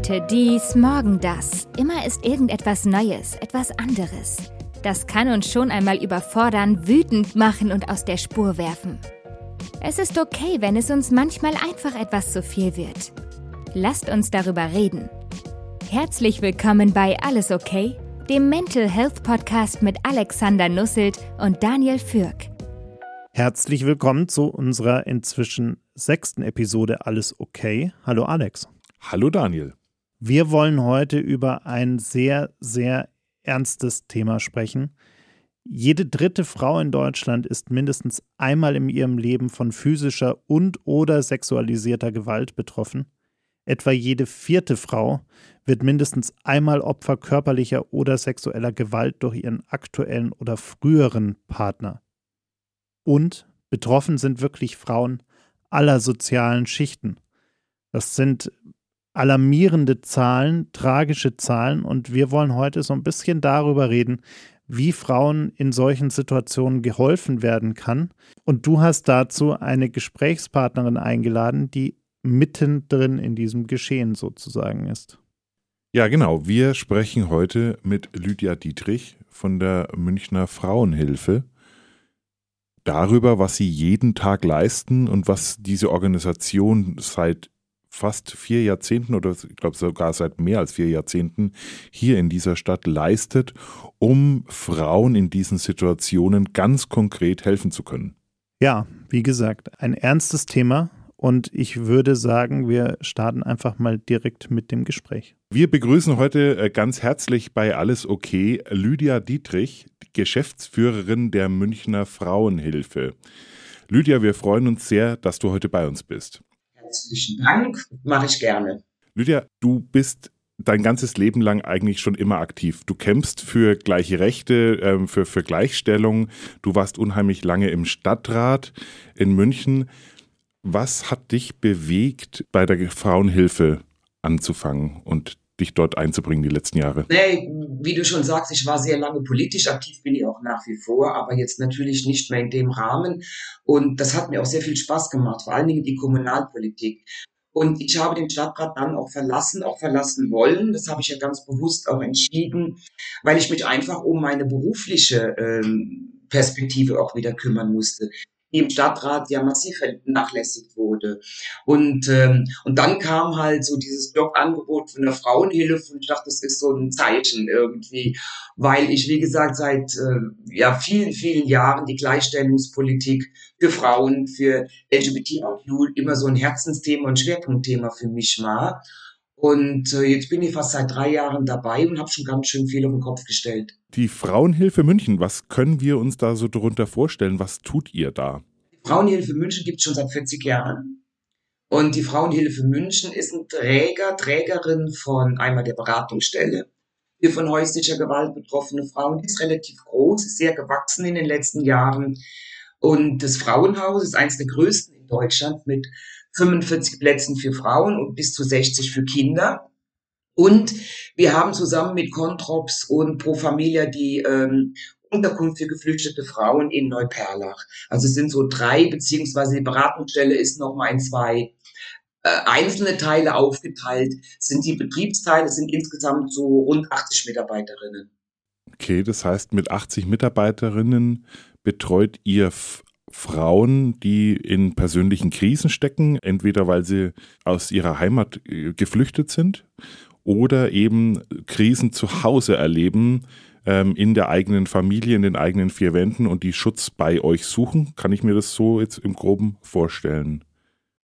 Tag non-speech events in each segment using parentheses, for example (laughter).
Heute dies, morgen das. Immer ist irgendetwas Neues, etwas anderes. Das kann uns schon einmal überfordern, wütend machen und aus der Spur werfen. Es ist okay, wenn es uns manchmal einfach etwas zu viel wird. Lasst uns darüber reden. Herzlich willkommen bei Alles okay, dem Mental Health Podcast mit Alexander Nusselt und Daniel Fürk. Herzlich willkommen zu unserer inzwischen sechsten Episode Alles okay. Hallo Alex. Hallo Daniel. Wir wollen heute über ein sehr, sehr ernstes Thema sprechen. Jede dritte Frau in Deutschland ist mindestens einmal in ihrem Leben von physischer und oder sexualisierter Gewalt betroffen. Etwa jede vierte Frau wird mindestens einmal Opfer körperlicher oder sexueller Gewalt durch ihren aktuellen oder früheren Partner. Und betroffen sind wirklich Frauen aller sozialen Schichten. Das sind alarmierende Zahlen, tragische Zahlen und wir wollen heute so ein bisschen darüber reden, wie Frauen in solchen Situationen geholfen werden kann. Und du hast dazu eine Gesprächspartnerin eingeladen, die mittendrin in diesem Geschehen sozusagen ist. Ja, genau. Wir sprechen heute mit Lydia Dietrich von der Münchner Frauenhilfe darüber, was sie jeden Tag leisten und was diese Organisation seit fast vier Jahrzehnten oder ich glaube sogar seit mehr als vier Jahrzehnten hier in dieser Stadt leistet, um Frauen in diesen Situationen ganz konkret helfen zu können. Ja, wie gesagt, ein ernstes Thema und ich würde sagen, wir starten einfach mal direkt mit dem Gespräch. Wir begrüßen heute äh, ganz herzlich bei Alles Okay Lydia Dietrich, Geschäftsführerin der Münchner Frauenhilfe. Lydia, wir freuen uns sehr, dass du heute bei uns bist herzlichen Dank, mache ich gerne. Lydia, du bist dein ganzes Leben lang eigentlich schon immer aktiv. Du kämpfst für gleiche Rechte, ähm, für, für Gleichstellung. Du warst unheimlich lange im Stadtrat in München. Was hat dich bewegt, bei der Frauenhilfe anzufangen und dich dort einzubringen die letzten Jahre? Nee, wie du schon sagst, ich war sehr lange politisch aktiv, bin ich auch nach wie vor, aber jetzt natürlich nicht mehr in dem Rahmen. Und das hat mir auch sehr viel Spaß gemacht, vor allen Dingen die Kommunalpolitik. Und ich habe den Stadtrat dann auch verlassen, auch verlassen wollen. Das habe ich ja ganz bewusst auch entschieden, weil ich mich einfach um meine berufliche ähm, Perspektive auch wieder kümmern musste im Stadtrat ja massiv vernachlässigt wurde. Und, ähm, und dann kam halt so dieses Jobangebot von der Frauenhilfe und ich dachte, das ist so ein Zeichen irgendwie, weil ich, wie gesagt, seit äh, ja, vielen, vielen Jahren die Gleichstellungspolitik für Frauen, für LGBTIQ immer so ein Herzensthema und Schwerpunktthema für mich war. Und äh, jetzt bin ich fast seit drei Jahren dabei und habe schon ganz schön viel auf den Kopf gestellt. Die Frauenhilfe München, was können wir uns da so darunter vorstellen? Was tut ihr da? Die Frauenhilfe München gibt es schon seit 40 Jahren. Und die Frauenhilfe München ist ein Träger, Trägerin von einmal der Beratungsstelle für von häuslicher Gewalt betroffene Frauen. Die ist relativ groß, ist sehr gewachsen in den letzten Jahren. Und das Frauenhaus ist eines der größten in Deutschland mit 45 Plätzen für Frauen und bis zu 60 für Kinder. Und wir haben zusammen mit Controps und Pro Familia die ähm, Unterkunft für geflüchtete Frauen in Neuperlach. Also es sind so drei, beziehungsweise die Beratungsstelle ist nochmal in zwei äh, einzelne Teile aufgeteilt. sind die Betriebsteile, sind insgesamt so rund 80 Mitarbeiterinnen. Okay, das heißt, mit 80 Mitarbeiterinnen betreut ihr Frauen, die in persönlichen Krisen stecken, entweder weil sie aus ihrer Heimat äh, geflüchtet sind oder eben Krisen zu Hause erleben, ähm, in der eigenen Familie, in den eigenen vier Wänden und die Schutz bei euch suchen. Kann ich mir das so jetzt im groben vorstellen?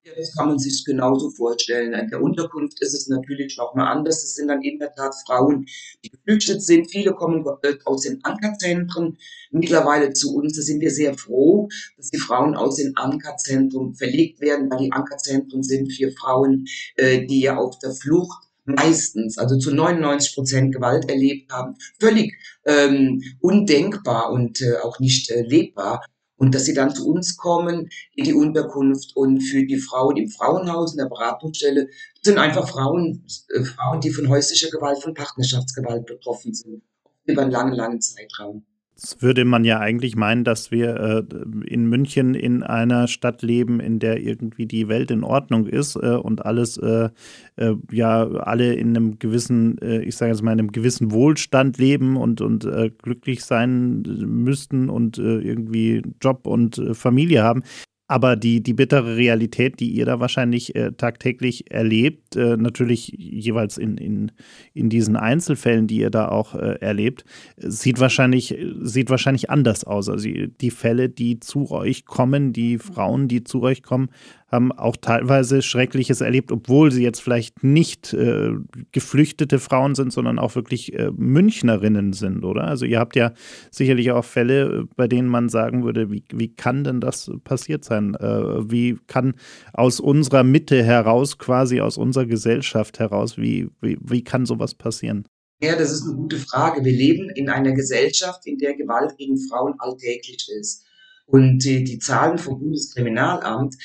Ja, das kann man sich genauso vorstellen. In der Unterkunft ist es natürlich nochmal anders. Es sind dann in der Tat Frauen, die geflüchtet sind. Viele kommen aus den Ankerzentren mittlerweile zu uns. Da sind wir sehr froh, dass die Frauen aus den Ankerzentren verlegt werden, weil die Ankerzentren sind für Frauen, äh, die ja auf der Flucht meistens, also zu 99 Prozent Gewalt erlebt haben, völlig ähm, undenkbar und äh, auch nicht äh, lebbar. Und dass sie dann zu uns kommen in die Unterkunft und für die Frauen im Frauenhaus, in der Beratungsstelle, sind einfach Frauen, äh, Frauen, die von häuslicher Gewalt, von Partnerschaftsgewalt betroffen sind. Über einen langen, langen Zeitraum. Das würde man ja eigentlich meinen, dass wir äh, in München in einer Stadt leben, in der irgendwie die Welt in Ordnung ist äh, und alles, äh, äh ja, alle in einem gewissen, äh, ich sage jetzt mal, in einem gewissen Wohlstand leben und, und äh, glücklich sein müssten und irgendwie Job und Familie haben. Aber die, die bittere Realität, die ihr da wahrscheinlich äh, tagtäglich erlebt, äh, natürlich jeweils in, in, in diesen Einzelfällen, die ihr da auch äh, erlebt, sieht wahrscheinlich, sieht wahrscheinlich anders aus. Also die Fälle, die zu euch kommen, die Frauen, die zu euch kommen, haben auch teilweise Schreckliches erlebt, obwohl sie jetzt vielleicht nicht äh, geflüchtete Frauen sind, sondern auch wirklich äh, Münchnerinnen sind, oder? Also ihr habt ja sicherlich auch Fälle, bei denen man sagen würde, wie, wie kann denn das passiert sein? Äh, wie kann aus unserer Mitte heraus, quasi aus unserer Gesellschaft heraus, wie, wie, wie kann sowas passieren? Ja, das ist eine gute Frage. Wir leben in einer Gesellschaft, in der Gewalt gegen Frauen alltäglich ist. Und die, die Zahlen vom Bundeskriminalamt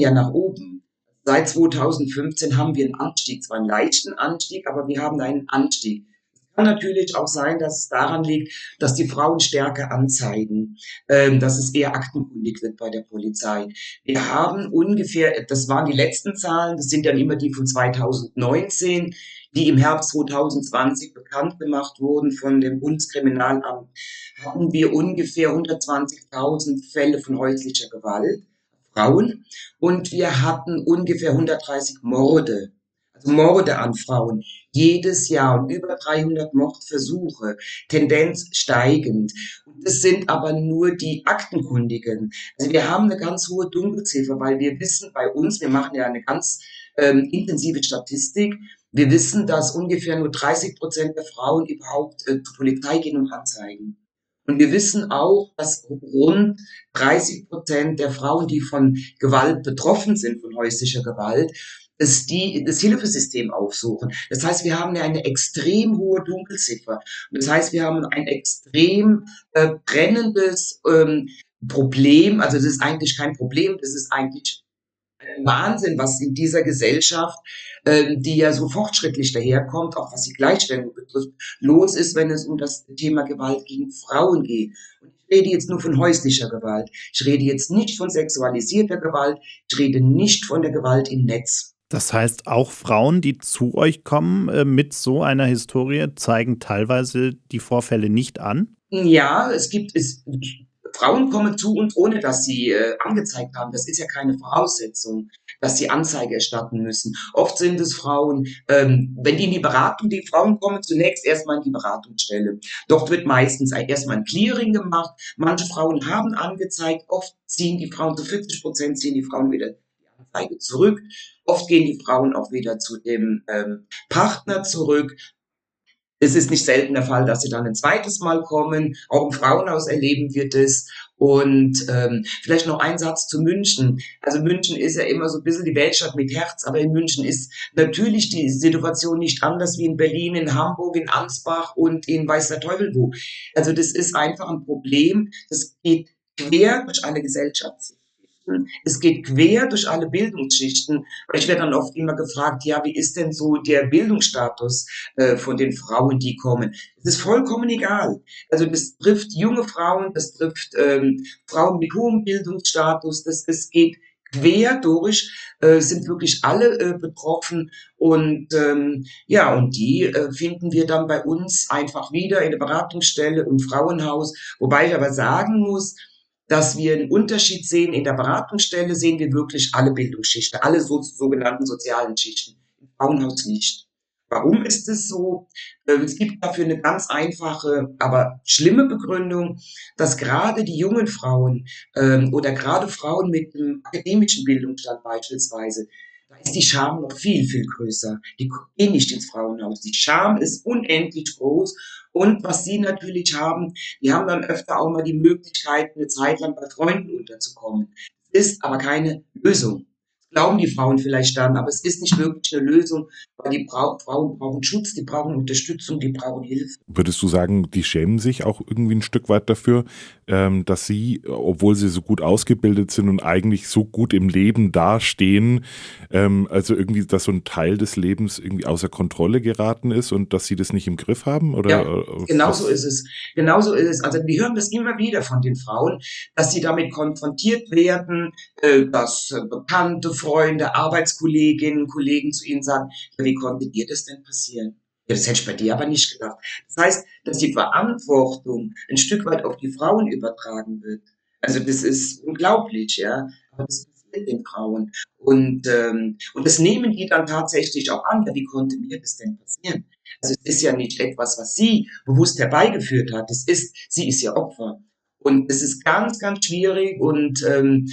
ja nach oben. Seit 2015 haben wir einen Anstieg, zwar einen leichten Anstieg, aber wir haben einen Anstieg. Es kann natürlich auch sein, dass es daran liegt, dass die Frauen stärker anzeigen, ähm, dass es eher aktenkundig wird bei der Polizei. Wir haben ungefähr, das waren die letzten Zahlen, das sind dann immer die von 2019, die im Herbst 2020 bekannt gemacht wurden von dem Bundeskriminalamt, haben wir ungefähr 120.000 Fälle von häuslicher Gewalt. Frauen und wir hatten ungefähr 130 Morde, also Morde an Frauen jedes Jahr und über 300 Mordversuche, Tendenz steigend. Und das sind aber nur die Aktenkundigen. Also wir haben eine ganz hohe Dunkelziffer, weil wir wissen bei uns, wir machen ja eine ganz ähm, intensive Statistik, wir wissen, dass ungefähr nur 30 Prozent der Frauen überhaupt äh, zur Polizei gehen und anzeigen. Und wir wissen auch, dass rund 30 Prozent der Frauen, die von Gewalt betroffen sind, von häuslicher Gewalt, dass die das Hilfesystem aufsuchen. Das heißt, wir haben eine extrem hohe Dunkelziffer. das heißt, wir haben ein extrem äh, brennendes ähm, Problem. Also das ist eigentlich kein Problem, das ist eigentlich Wahnsinn, was in dieser Gesellschaft, äh, die ja so fortschrittlich daherkommt, auch was die Gleichstellung betrifft, los ist, wenn es um das Thema Gewalt gegen Frauen geht. Und ich rede jetzt nur von häuslicher Gewalt. Ich rede jetzt nicht von sexualisierter Gewalt. Ich rede nicht von der Gewalt im Netz. Das heißt, auch Frauen, die zu euch kommen äh, mit so einer Historie, zeigen teilweise die Vorfälle nicht an? Ja, es gibt es Frauen kommen zu uns, ohne dass sie äh, angezeigt haben. Das ist ja keine Voraussetzung, dass sie Anzeige erstatten müssen. Oft sind es Frauen, ähm, wenn die in die Beratung, die Frauen kommen zunächst erstmal in die Beratungsstelle. Dort wird meistens erstmal ein Clearing gemacht. Manche Frauen haben angezeigt, oft ziehen die Frauen zu 40 Prozent ziehen die Frauen wieder die Anzeige zurück. Oft gehen die Frauen auch wieder zu dem ähm, Partner zurück. Es ist nicht selten der Fall, dass sie dann ein zweites Mal kommen. Auch im Frauenhaus erleben wir das. Und ähm, vielleicht noch ein Satz zu München. Also München ist ja immer so ein bisschen die Weltstadt mit Herz, aber in München ist natürlich die Situation nicht anders wie in Berlin, in Hamburg, in Ansbach und in weiß der Teufel wo. Also das ist einfach ein Problem, das geht quer durch eine Gesellschaft. Es geht quer durch alle Bildungsschichten. Ich werde dann oft immer gefragt, ja, wie ist denn so der Bildungsstatus äh, von den Frauen, die kommen? Es ist vollkommen egal. Also das trifft junge Frauen, das trifft ähm, Frauen mit hohem Bildungsstatus, das, das geht quer durch, äh, sind wirklich alle äh, betroffen und ähm, ja, und die äh, finden wir dann bei uns einfach wieder in der Beratungsstelle im Frauenhaus, wobei ich aber sagen muss, dass wir einen Unterschied sehen. In der Beratungsstelle sehen wir wirklich alle Bildungsschichten, alle so, sogenannten sozialen Schichten. Im Frauenhaus nicht. Warum ist es so? Ähm, es gibt dafür eine ganz einfache, aber schlimme Begründung, dass gerade die jungen Frauen ähm, oder gerade Frauen mit einem akademischen Bildungsstand beispielsweise, da ist die Scham noch viel, viel größer. Die gehen nicht ins Frauenhaus. Die Scham ist unendlich groß und was sie natürlich haben, die haben dann öfter auch mal die Möglichkeit, eine Zeit lang bei Freunden unterzukommen. Ist aber keine Lösung. Glauben die Frauen vielleicht dann, aber es ist nicht wirklich eine Lösung, weil die Bra Frauen brauchen Schutz, die brauchen Unterstützung, die brauchen Hilfe. Würdest du sagen, die schämen sich auch irgendwie ein Stück weit dafür, ähm, dass sie, obwohl sie so gut ausgebildet sind und eigentlich so gut im Leben dastehen, ähm, also irgendwie, dass so ein Teil des Lebens irgendwie außer Kontrolle geraten ist und dass sie das nicht im Griff haben? Oder, ja, genau so ist es. Genau so ist es. Also wir hören das immer wieder von den Frauen, dass sie damit konfrontiert werden, äh, dass äh, bekannte Freunde, Arbeitskolleginnen, Kollegen zu ihnen sagen, wie konnte dir das denn passieren? Ja, das hätte ich bei dir aber nicht gedacht. Das heißt, dass die Verantwortung ein Stück weit auf die Frauen übertragen wird. Also das ist unglaublich, ja. Aber das passiert den Frauen. Und, ähm, und das nehmen die dann tatsächlich auch an. Ja, wie konnte mir das denn passieren? Also es ist ja nicht etwas, was sie bewusst herbeigeführt hat. Es ist, sie ist ja Opfer. Und es ist ganz, ganz schwierig und ähm,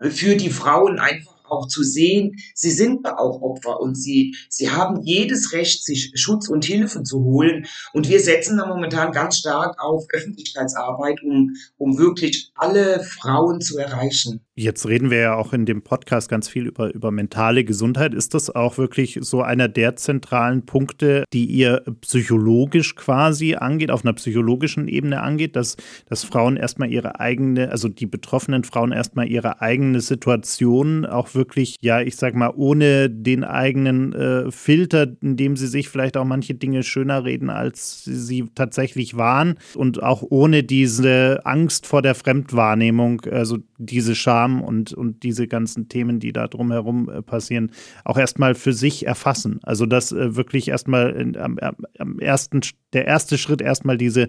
für die Frauen einfach auch zu sehen, sie sind auch Opfer und sie, sie haben jedes Recht, sich Schutz und Hilfe zu holen. Und wir setzen da momentan ganz stark auf Öffentlichkeitsarbeit, um, um wirklich alle Frauen zu erreichen. Jetzt reden wir ja auch in dem Podcast ganz viel über, über mentale Gesundheit. Ist das auch wirklich so einer der zentralen Punkte, die ihr psychologisch quasi angeht, auf einer psychologischen Ebene angeht, dass, dass Frauen erstmal ihre eigene, also die betroffenen Frauen erstmal ihre eigene Situation auch wirklich, ja, ich sag mal, ohne den eigenen äh, Filter, in dem sie sich vielleicht auch manche Dinge schöner reden, als sie tatsächlich waren und auch ohne diese Angst vor der Fremdwahrnehmung, also diese Scham und, und diese ganzen Themen, die da drumherum äh, passieren, auch erstmal für sich erfassen. Also das äh, wirklich erstmal am, am ersten, der erste Schritt erstmal diese,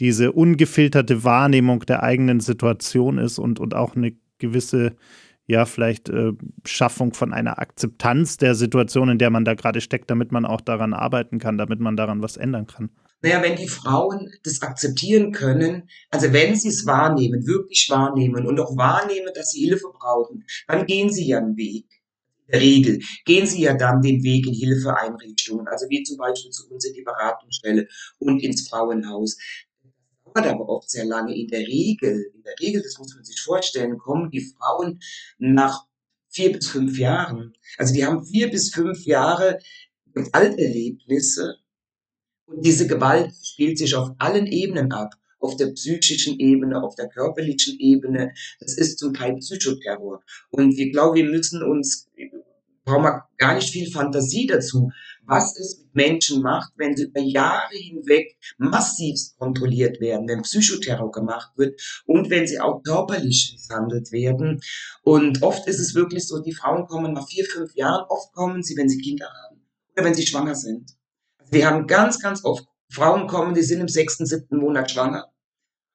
diese ungefilterte Wahrnehmung der eigenen Situation ist und, und auch eine gewisse ja, vielleicht äh, Schaffung von einer Akzeptanz der Situation, in der man da gerade steckt, damit man auch daran arbeiten kann, damit man daran was ändern kann. Naja, wenn die Frauen das akzeptieren können, also wenn sie es wahrnehmen, wirklich wahrnehmen und auch wahrnehmen, dass sie Hilfe brauchen, dann gehen sie ja einen Weg. In der Regel gehen sie ja dann den Weg in Hilfeeinrichtungen, also wie zum Beispiel zu uns in die Beratungsstelle und ins Frauenhaus. Dauert aber oft sehr lange. In der Regel, in der Regel, das muss man sich vorstellen, kommen die Frauen nach vier bis fünf Jahren. Also die haben vier bis fünf Jahre Alterlebnisse und diese Gewalt spielt sich auf allen Ebenen ab. Auf der psychischen Ebene, auf der körperlichen Ebene. Das ist zum Teil Psychoterror. Und wir glauben, wir müssen uns, brauchen wir gar nicht viel Fantasie dazu, was es mit Menschen macht, wenn sie über Jahre hinweg massiv kontrolliert werden, wenn Psychoterror gemacht wird und wenn sie auch körperlich misshandelt werden. Und oft ist es wirklich so, die Frauen kommen nach vier, fünf Jahren, oft kommen sie, wenn sie Kinder haben oder wenn sie schwanger sind. Wir haben ganz, ganz oft Frauen kommen, die sind im sechsten, siebten Monat schwanger.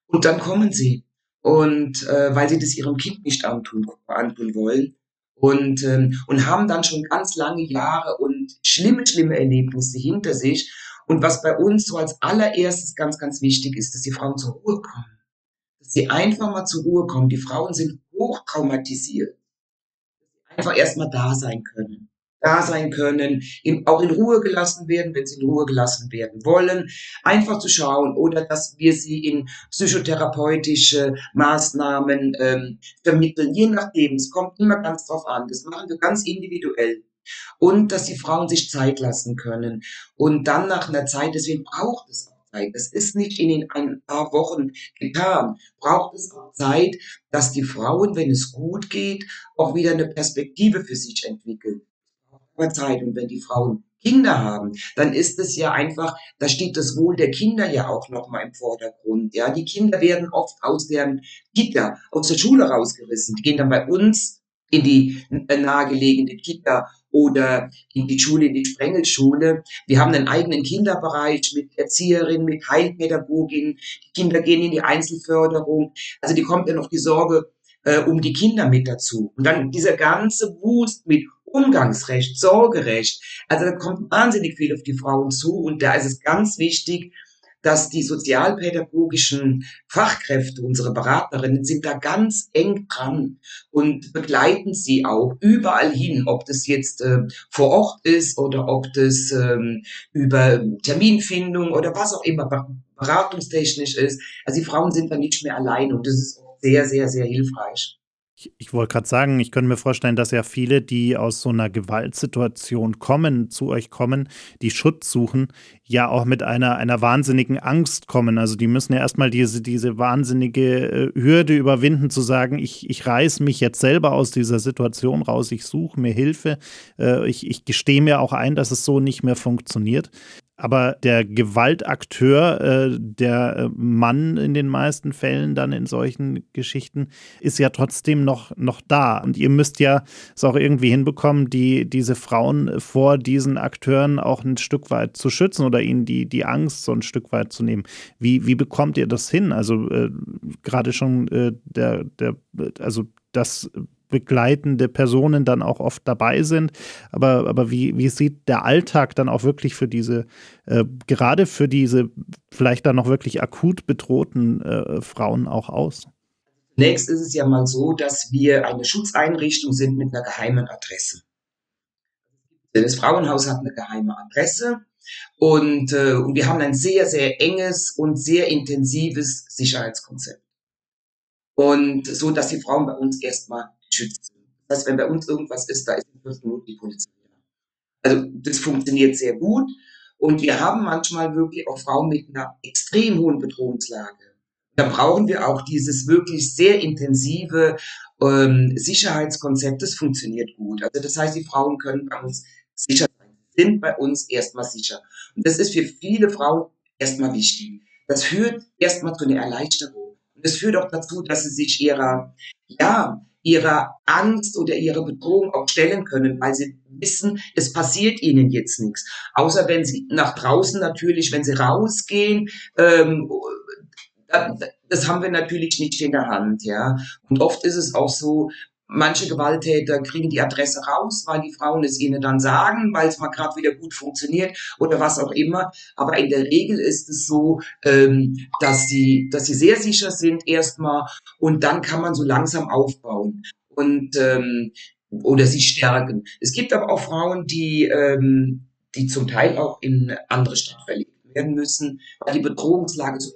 Und dann kommen sie. Und äh, weil sie das ihrem Kind nicht antun, antun wollen. Und, ähm, und haben dann schon ganz lange Jahre und schlimme, schlimme Erlebnisse hinter sich. Und was bei uns so als allererstes ganz, ganz wichtig ist, dass die Frauen zur Ruhe kommen. Dass sie einfach mal zur Ruhe kommen. Die Frauen sind hochtraumatisiert. Dass sie einfach erstmal da sein können da sein können, auch in Ruhe gelassen werden, wenn sie in Ruhe gelassen werden wollen, einfach zu schauen oder dass wir sie in psychotherapeutische Maßnahmen ähm, vermitteln, je nachdem, es kommt immer ganz drauf an, das machen wir ganz individuell. Und dass die Frauen sich Zeit lassen können. Und dann nach einer Zeit, deswegen braucht es auch Zeit. Das ist nicht in ein paar Wochen getan. Braucht es auch Zeit, dass die Frauen, wenn es gut geht, auch wieder eine Perspektive für sich entwickeln. Zeit. Und wenn die Frauen Kinder haben, dann ist es ja einfach, da steht das Wohl der Kinder ja auch nochmal im Vordergrund. Ja, die Kinder werden oft aus der Kita, aus der Schule rausgerissen. Die gehen dann bei uns in die nahegelegene Kita oder in die Schule, in die Sprengelschule. Wir haben einen eigenen Kinderbereich mit Erzieherin, mit Heilpädagogin. Die Kinder gehen in die Einzelförderung. Also die kommt ja noch die Sorge äh, um die Kinder mit dazu. Und dann dieser ganze Wust mit Umgangsrecht, Sorgerecht. Also da kommt wahnsinnig viel auf die Frauen zu und da ist es ganz wichtig, dass die sozialpädagogischen Fachkräfte, unsere Beraterinnen, sind da ganz eng dran und begleiten sie auch überall hin, ob das jetzt äh, vor Ort ist oder ob das ähm, über Terminfindung oder was auch immer beratungstechnisch ist. Also die Frauen sind da nicht mehr allein und das ist sehr, sehr, sehr hilfreich. Ich, ich wollte gerade sagen, ich könnte mir vorstellen, dass ja viele, die aus so einer Gewaltsituation kommen, zu euch kommen, die Schutz suchen, ja auch mit einer, einer wahnsinnigen Angst kommen. Also die müssen ja erstmal diese, diese wahnsinnige äh, Hürde überwinden, zu sagen, ich, ich reiß mich jetzt selber aus dieser Situation raus, ich suche mir Hilfe, äh, ich, ich gestehe mir auch ein, dass es so nicht mehr funktioniert. Aber der Gewaltakteur, äh, der äh, Mann in den meisten Fällen dann in solchen Geschichten, ist ja trotzdem noch, noch da. Und ihr müsst ja es auch irgendwie hinbekommen, die, diese Frauen vor diesen Akteuren auch ein Stück weit zu schützen oder ihnen die, die Angst so ein Stück weit zu nehmen. Wie, wie bekommt ihr das hin? Also äh, gerade schon äh, der, der, also das begleitende Personen dann auch oft dabei sind. Aber, aber wie, wie sieht der Alltag dann auch wirklich für diese, äh, gerade für diese vielleicht dann noch wirklich akut bedrohten äh, Frauen auch aus? Zunächst ist es ja mal so, dass wir eine Schutzeinrichtung sind mit einer geheimen Adresse. Das Frauenhaus hat eine geheime Adresse und, äh, und wir haben ein sehr, sehr enges und sehr intensives Sicherheitskonzept. Und so, dass die Frauen bei uns erstmal schützen. Das heißt, wenn bei uns irgendwas ist, da ist in fünf Minuten die Polizei. Also das funktioniert sehr gut. Und wir haben manchmal wirklich auch Frauen mit einer extrem hohen Bedrohungslage. Da brauchen wir auch dieses wirklich sehr intensive ähm, Sicherheitskonzept. Das funktioniert gut. Also das heißt, die Frauen können bei uns sicher sein, sind bei uns erstmal sicher. Und das ist für viele Frauen erstmal wichtig. Das führt erstmal zu einer Erleichterung. Und das führt auch dazu, dass sie sich ihrer, ja, ihrer Angst oder ihrer Bedrohung auch stellen können, weil sie wissen, es passiert ihnen jetzt nichts. Außer wenn sie nach draußen natürlich, wenn sie rausgehen, ähm, das haben wir natürlich nicht in der Hand, ja. Und oft ist es auch so, Manche Gewalttäter kriegen die Adresse raus, weil die Frauen es ihnen dann sagen, weil es mal gerade wieder gut funktioniert oder was auch immer. Aber in der Regel ist es so, ähm, dass sie, dass sie sehr sicher sind erstmal und dann kann man so langsam aufbauen und ähm, oder sie stärken. Es gibt aber auch Frauen, die ähm, die zum Teil auch in andere Stadt verlegt werden müssen, weil die Bedrohungslage so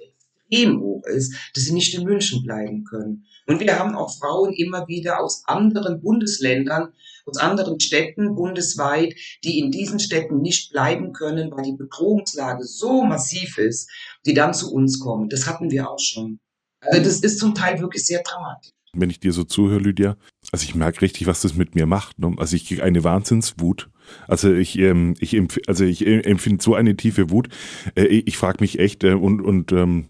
extrem hoch ist, dass sie nicht in München bleiben können. Und wir haben auch Frauen immer wieder aus anderen Bundesländern, aus anderen Städten bundesweit, die in diesen Städten nicht bleiben können, weil die Bedrohungslage so massiv ist, die dann zu uns kommen. Das hatten wir auch schon. Also das ist zum Teil wirklich sehr dramatisch. Wenn ich dir so zuhöre, Lydia, also ich merke richtig, was das mit mir macht. Ne? Also ich kriege eine Wahnsinnswut also ich, ähm, ich, also ich äh, empfinde so eine tiefe Wut. Äh, ich frage mich echt äh, und, und ähm,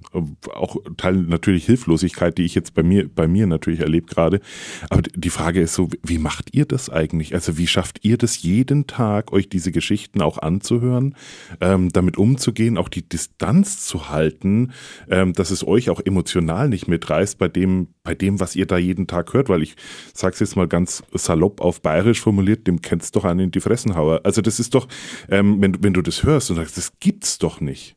auch Teil natürlich Hilflosigkeit, die ich jetzt bei mir, bei mir natürlich erlebe gerade. Aber die Frage ist so, wie macht ihr das eigentlich? Also wie schafft ihr das jeden Tag, euch diese Geschichten auch anzuhören, ähm, damit umzugehen, auch die Distanz zu halten, ähm, dass es euch auch emotional nicht mitreißt bei dem, bei dem, was ihr da jeden Tag hört? Weil ich sage es jetzt mal ganz salopp auf bayerisch formuliert, dem kennst doch einen in die Fresse Eisenhower. Also das ist doch, ähm, wenn, wenn du das hörst und sagst, das gibt's doch nicht.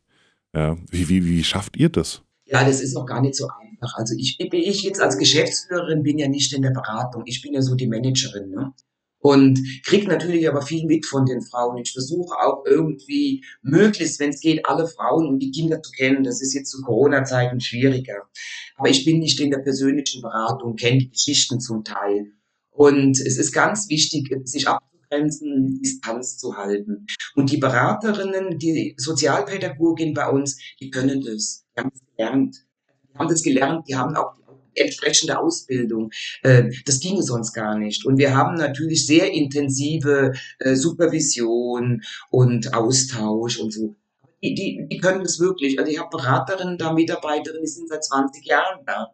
Ja, wie, wie, wie schafft ihr das? Ja, das ist auch gar nicht so einfach. Also ich, ich jetzt als Geschäftsführerin bin ja nicht in der Beratung. Ich bin ja so die Managerin. Ne? Und kriege natürlich aber viel mit von den Frauen. Ich versuche auch irgendwie möglichst, wenn es geht, alle Frauen und die Kinder zu kennen. Das ist jetzt zu Corona-Zeiten schwieriger. Aber ich bin nicht in der persönlichen Beratung, kenne die Geschichten zum Teil. Und es ist ganz wichtig, sich abzuholen Grenzen, Distanz zu halten. Und die Beraterinnen, die Sozialpädagogin bei uns, die können das. Die haben das gelernt. Die haben das gelernt, die haben auch die entsprechende Ausbildung. Äh, das ginge sonst gar nicht. Und wir haben natürlich sehr intensive äh, Supervision und Austausch und so. Die, die, die können das wirklich. Also ich habe Beraterinnen da, Mitarbeiterinnen, die sind seit 20 Jahren da.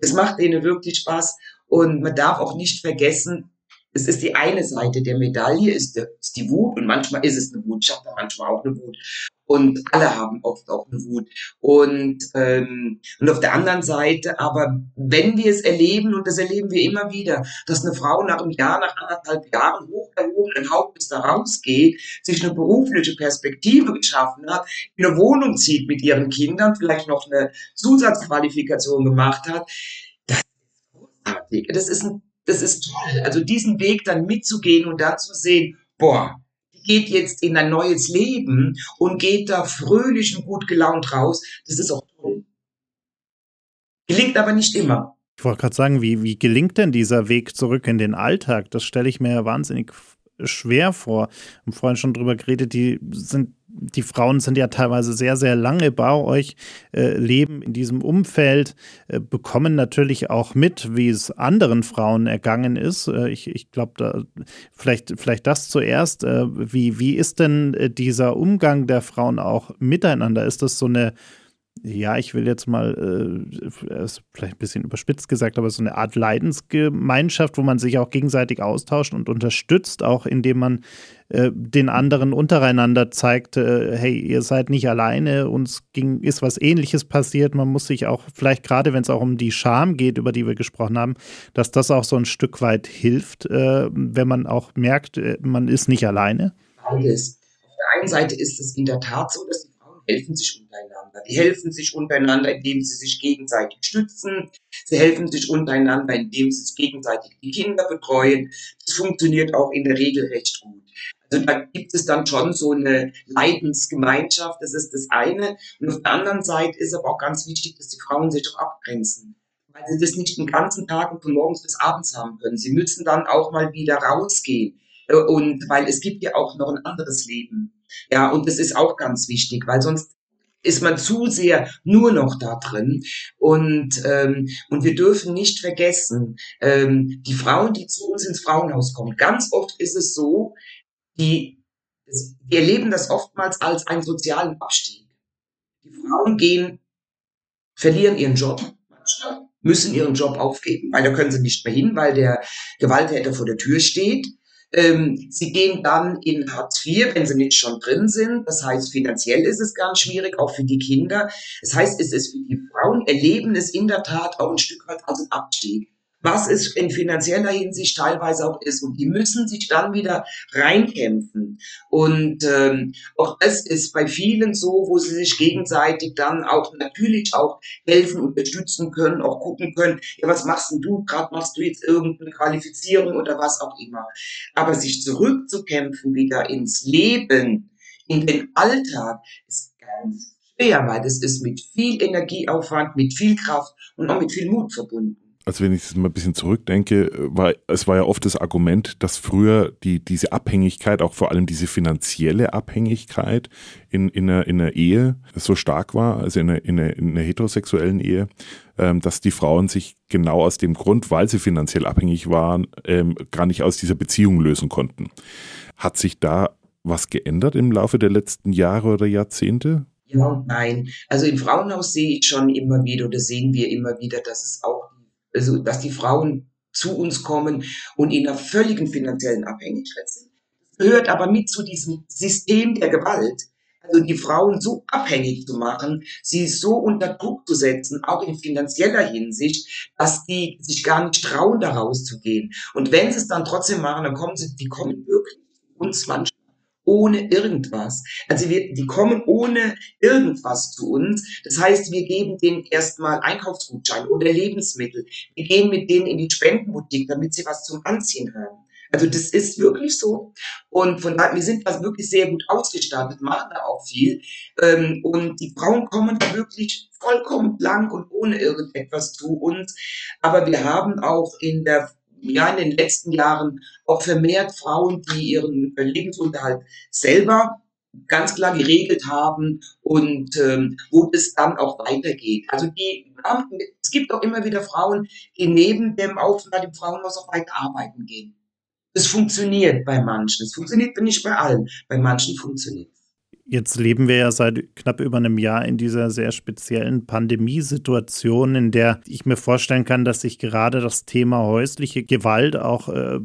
Es macht denen wirklich Spaß. Und man darf auch nicht vergessen, es ist die eine Seite der Medaille, ist, der, ist die Wut und manchmal ist es eine Wut, ich habe manchmal auch eine Wut und alle haben oft auch eine Wut und ähm, und auf der anderen Seite, aber wenn wir es erleben und das erleben wir immer wieder, dass eine Frau nach einem Jahr, nach anderthalb Jahren hoch erhobenen Hauptes da rausgeht, sich eine berufliche Perspektive geschaffen hat, in eine Wohnung zieht mit ihren Kindern, vielleicht noch eine Zusatzqualifikation gemacht hat, das ist großartig. Das ist ein das ist toll. Also diesen Weg dann mitzugehen und dann zu sehen, boah, die geht jetzt in ein neues Leben und geht da fröhlich und gut gelaunt raus, das ist auch toll. Gelingt aber nicht immer. Ich wollte gerade sagen, wie, wie gelingt denn dieser Weg zurück in den Alltag? Das stelle ich mir ja wahnsinnig schwer vor. Wir haben vorhin schon drüber geredet, die sind die Frauen sind ja teilweise sehr, sehr lange bei euch, äh, leben in diesem Umfeld, äh, bekommen natürlich auch mit, wie es anderen Frauen ergangen ist. Äh, ich ich glaube, vielleicht, vielleicht das zuerst. Äh, wie, wie ist denn äh, dieser Umgang der Frauen auch miteinander? Ist das so eine ja, ich will jetzt mal, äh, vielleicht ein bisschen überspitzt gesagt, aber so eine Art Leidensgemeinschaft, wo man sich auch gegenseitig austauscht und unterstützt, auch indem man äh, den anderen untereinander zeigt, äh, hey, ihr seid nicht alleine, uns ging, ist was ähnliches passiert. Man muss sich auch, vielleicht gerade wenn es auch um die Scham geht, über die wir gesprochen haben, dass das auch so ein Stück weit hilft, äh, wenn man auch merkt, äh, man ist nicht alleine. Beides. Auf der einen Seite ist es in der Tat so, dass die Frauen helfen sich untereinander. Die helfen sich untereinander, indem sie sich gegenseitig stützen. Sie helfen sich untereinander, indem sie sich gegenseitig die Kinder betreuen. Das funktioniert auch in der Regel recht gut. Also da gibt es dann schon so eine Leidensgemeinschaft, das ist das eine. Und auf der anderen Seite ist aber auch ganz wichtig, dass die Frauen sich auch abgrenzen. Weil sie das nicht den ganzen Tag und von morgens bis abends haben können. Sie müssen dann auch mal wieder rausgehen. Äh, und weil es gibt ja auch noch ein anderes Leben. Ja, und das ist auch ganz wichtig, weil sonst ist man zu sehr nur noch da drin. Und, ähm, und wir dürfen nicht vergessen, ähm, die Frauen, die zu uns ins Frauenhaus kommen, ganz oft ist es so, die, die erleben das oftmals als einen sozialen Abstieg. Die Frauen gehen, verlieren ihren Job, müssen ihren Job aufgeben, weil da können sie nicht mehr hin, weil der Gewalttäter vor der Tür steht. Ähm, sie gehen dann in Hartz IV, wenn sie nicht schon drin sind. Das heißt, finanziell ist es ganz schwierig, auch für die Kinder. Das heißt, es ist für die Frauen, erleben es in der Tat auch ein Stück weit als ein Abstieg was es in finanzieller Hinsicht teilweise auch ist. Und die müssen sich dann wieder reinkämpfen. Und ähm, auch das ist bei vielen so, wo sie sich gegenseitig dann auch natürlich auch helfen, unterstützen können, auch gucken können, ja, was machst denn du? Gerade machst du jetzt irgendeine Qualifizierung oder was auch immer. Aber sich zurückzukämpfen wieder ins Leben, in den Alltag, ist ganz schwer, weil das ist mit viel Energieaufwand, mit viel Kraft und auch mit viel Mut verbunden also wenn ich das mal ein bisschen zurückdenke, war, es war ja oft das Argument, dass früher die, diese Abhängigkeit, auch vor allem diese finanzielle Abhängigkeit in, in, einer, in einer Ehe so stark war, also in einer, in einer, in einer heterosexuellen Ehe, ähm, dass die Frauen sich genau aus dem Grund, weil sie finanziell abhängig waren, ähm, gar nicht aus dieser Beziehung lösen konnten. Hat sich da was geändert im Laufe der letzten Jahre oder Jahrzehnte? Ja nein. Also im Frauenhaus sehe ich schon immer wieder oder sehen wir immer wieder, dass es auch also dass die Frauen zu uns kommen und in einer völligen finanziellen Abhängigkeit sind. Gehört aber mit zu diesem System der Gewalt. Also die Frauen so abhängig zu machen, sie so unter Druck zu setzen, auch in finanzieller Hinsicht, dass die sich gar nicht trauen, da rauszugehen. Und wenn sie es dann trotzdem machen, dann kommen sie, die kommen wirklich uns manchmal ohne irgendwas. Also wir, die kommen ohne irgendwas zu uns. Das heißt, wir geben denen erstmal Einkaufsgutschein oder Lebensmittel. Wir gehen mit denen in die Spendenboutique, damit sie was zum Anziehen haben. Also das ist wirklich so. Und von daher, wir sind da wirklich sehr gut ausgestattet, machen da auch viel. Ähm, und die Frauen kommen da wirklich vollkommen blank und ohne irgendetwas zu uns. Aber wir haben auch in der ja in den letzten Jahren auch vermehrt Frauen, die ihren Lebensunterhalt selber ganz klar geregelt haben und ähm, wo es dann auch weitergeht. Also die es gibt auch immer wieder Frauen, die neben dem Aufenthalt im Frauenhaus auch weiter arbeiten gehen. Das funktioniert bei manchen. Es funktioniert nicht bei allen. Bei manchen funktioniert es. Jetzt leben wir ja seit knapp über einem Jahr in dieser sehr speziellen Pandemiesituation, in der ich mir vorstellen kann, dass sich gerade das Thema häusliche Gewalt auch äh,